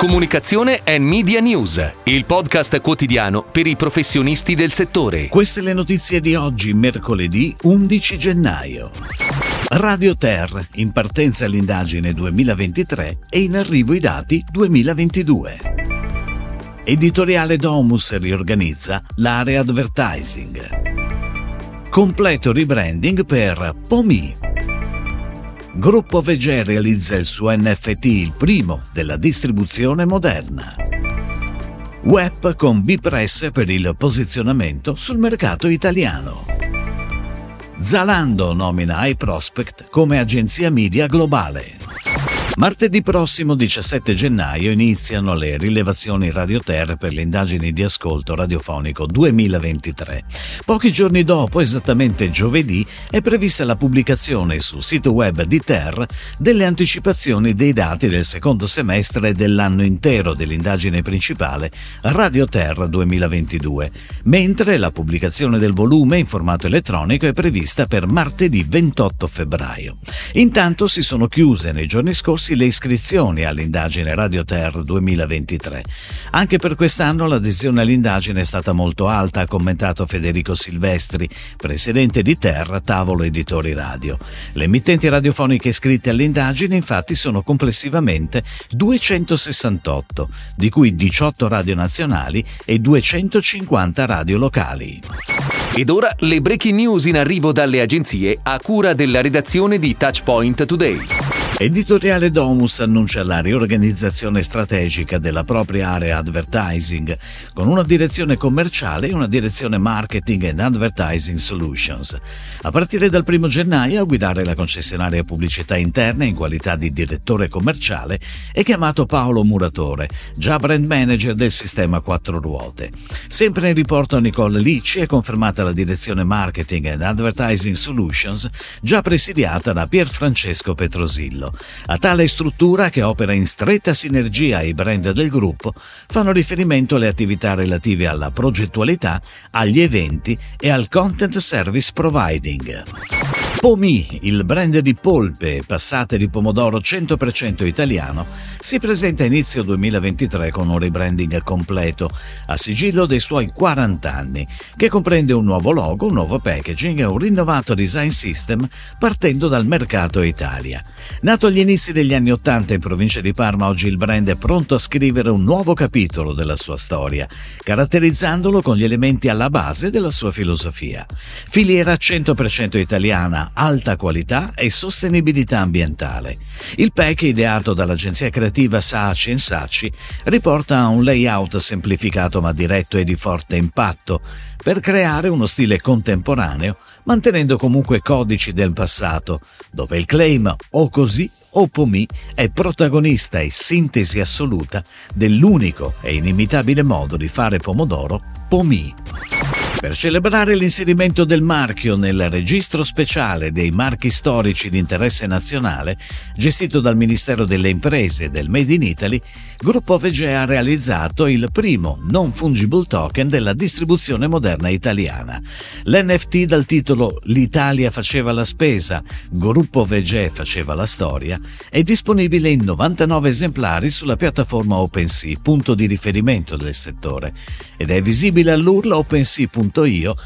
Comunicazione e Media News, il podcast quotidiano per i professionisti del settore. Queste le notizie di oggi, mercoledì 11 gennaio. Radio Ter, in partenza l'indagine 2023 e in arrivo i dati 2022. Editoriale Domus riorganizza l'area advertising. Completo rebranding per Pomi. Gruppo VG realizza il suo NFT, il primo della distribuzione moderna. Web con Bipress per il posizionamento sul mercato italiano. Zalando nomina iProspect come agenzia media globale. Martedì prossimo 17 gennaio iniziano le rilevazioni Radio Ter per le indagini di ascolto radiofonico 2023. Pochi giorni dopo, esattamente giovedì, è prevista la pubblicazione sul sito web di Ter delle anticipazioni dei dati del secondo semestre dell'anno intero dell'indagine principale Radio Ter 2022, mentre la pubblicazione del volume in formato elettronico è prevista per martedì 28 febbraio. Intanto si sono chiuse nei giorni scorsi le iscrizioni all'indagine Radio Ter 2023. Anche per quest'anno l'adesione all'indagine è stata molto alta, ha commentato Federico Silvestri, presidente di Ter, tavolo editori radio. Le emittenti radiofoniche iscritte all'indagine infatti sono complessivamente 268, di cui 18 radio nazionali e 250 radio locali. Ed ora le breaking news in arrivo dalle agenzie a cura della redazione di Touchpoint Today. Editoriale Domus annuncia la riorganizzazione strategica della propria area advertising, con una direzione commerciale e una direzione marketing and advertising solutions. A partire dal 1 gennaio a guidare la concessionaria pubblicità interna in qualità di direttore commerciale è chiamato Paolo Muratore, già brand manager del sistema 4 ruote. Sempre in riporto a Nicole Licci è confermata la direzione marketing and advertising solutions, già presidiata da Pier Francesco A tale struttura, che opera in stretta sinergia ai brand del gruppo, fanno riferimento alle attività relative alla progettualità, agli eventi e al content service providing. Pomi, il brand di polpe passate di pomodoro 100% italiano, si presenta a inizio 2023 con un rebranding completo, a sigillo dei suoi 40 anni, che comprende un nuovo logo, un nuovo packaging e un rinnovato design system partendo dal mercato Italia. Nato agli inizi degli anni Ottanta in provincia di Parma, oggi il brand è pronto a scrivere un nuovo capitolo della sua storia, caratterizzandolo con gli elementi alla base della sua filosofia. Filiera 100% italiana, alta qualità e sostenibilità ambientale. Il pack, ideato dall'agenzia creativa Saci Sacci, riporta un layout semplificato ma diretto e di forte impatto, per creare uno stile contemporaneo, mantenendo comunque codici del passato, dove il claim o così o Pomi è protagonista e sintesi assoluta dell'unico e inimitabile modo di fare pomodoro Pomi. Per celebrare l'inserimento del marchio nel registro speciale dei marchi storici di interesse nazionale, gestito dal Ministero delle Imprese e del Made in Italy, Gruppo VG ha realizzato il primo non fungible token della distribuzione moderna italiana. L'NFT dal titolo L'Italia faceva la spesa, Gruppo VG faceva la storia, è disponibile in 99 esemplari sulla piattaforma OpenSea, punto di riferimento del settore, ed è visibile all'URL opensea.io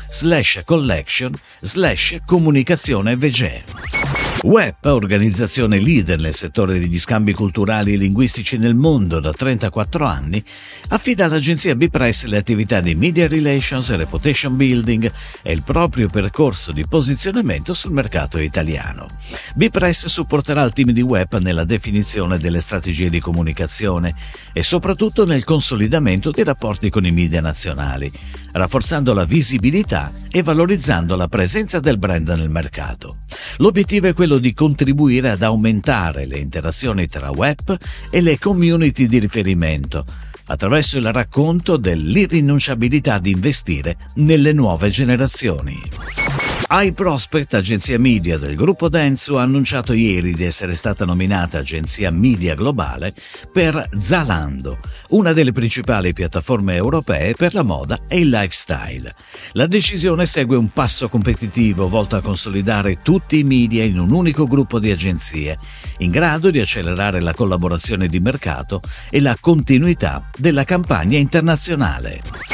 slash collection slash comunicazione VG. Web, organizzazione leader nel settore degli scambi culturali e linguistici nel mondo da 34 anni, affida all'agenzia Bipress le attività di media relations e reputation building e il proprio percorso di posizionamento sul mercato italiano. Bipress supporterà il team di Web nella definizione delle strategie di comunicazione e soprattutto nel consolidamento dei rapporti con i media nazionali, rafforzando la visibilità e valorizzando la presenza del brand nel mercato. L'obiettivo è quello quello di contribuire ad aumentare le interazioni tra web e le community di riferimento, attraverso il racconto dell'irrinunciabilità di investire nelle nuove generazioni. iProspect, agenzia media del gruppo Dentsu, ha annunciato ieri di essere stata nominata agenzia media globale per Zalando, una delle principali piattaforme europee per la moda e il lifestyle. La decisione segue un passo competitivo volto a consolidare tutti i media in un unico gruppo di agenzie, in grado di accelerare la collaborazione di mercato e la continuità della campagna internazionale.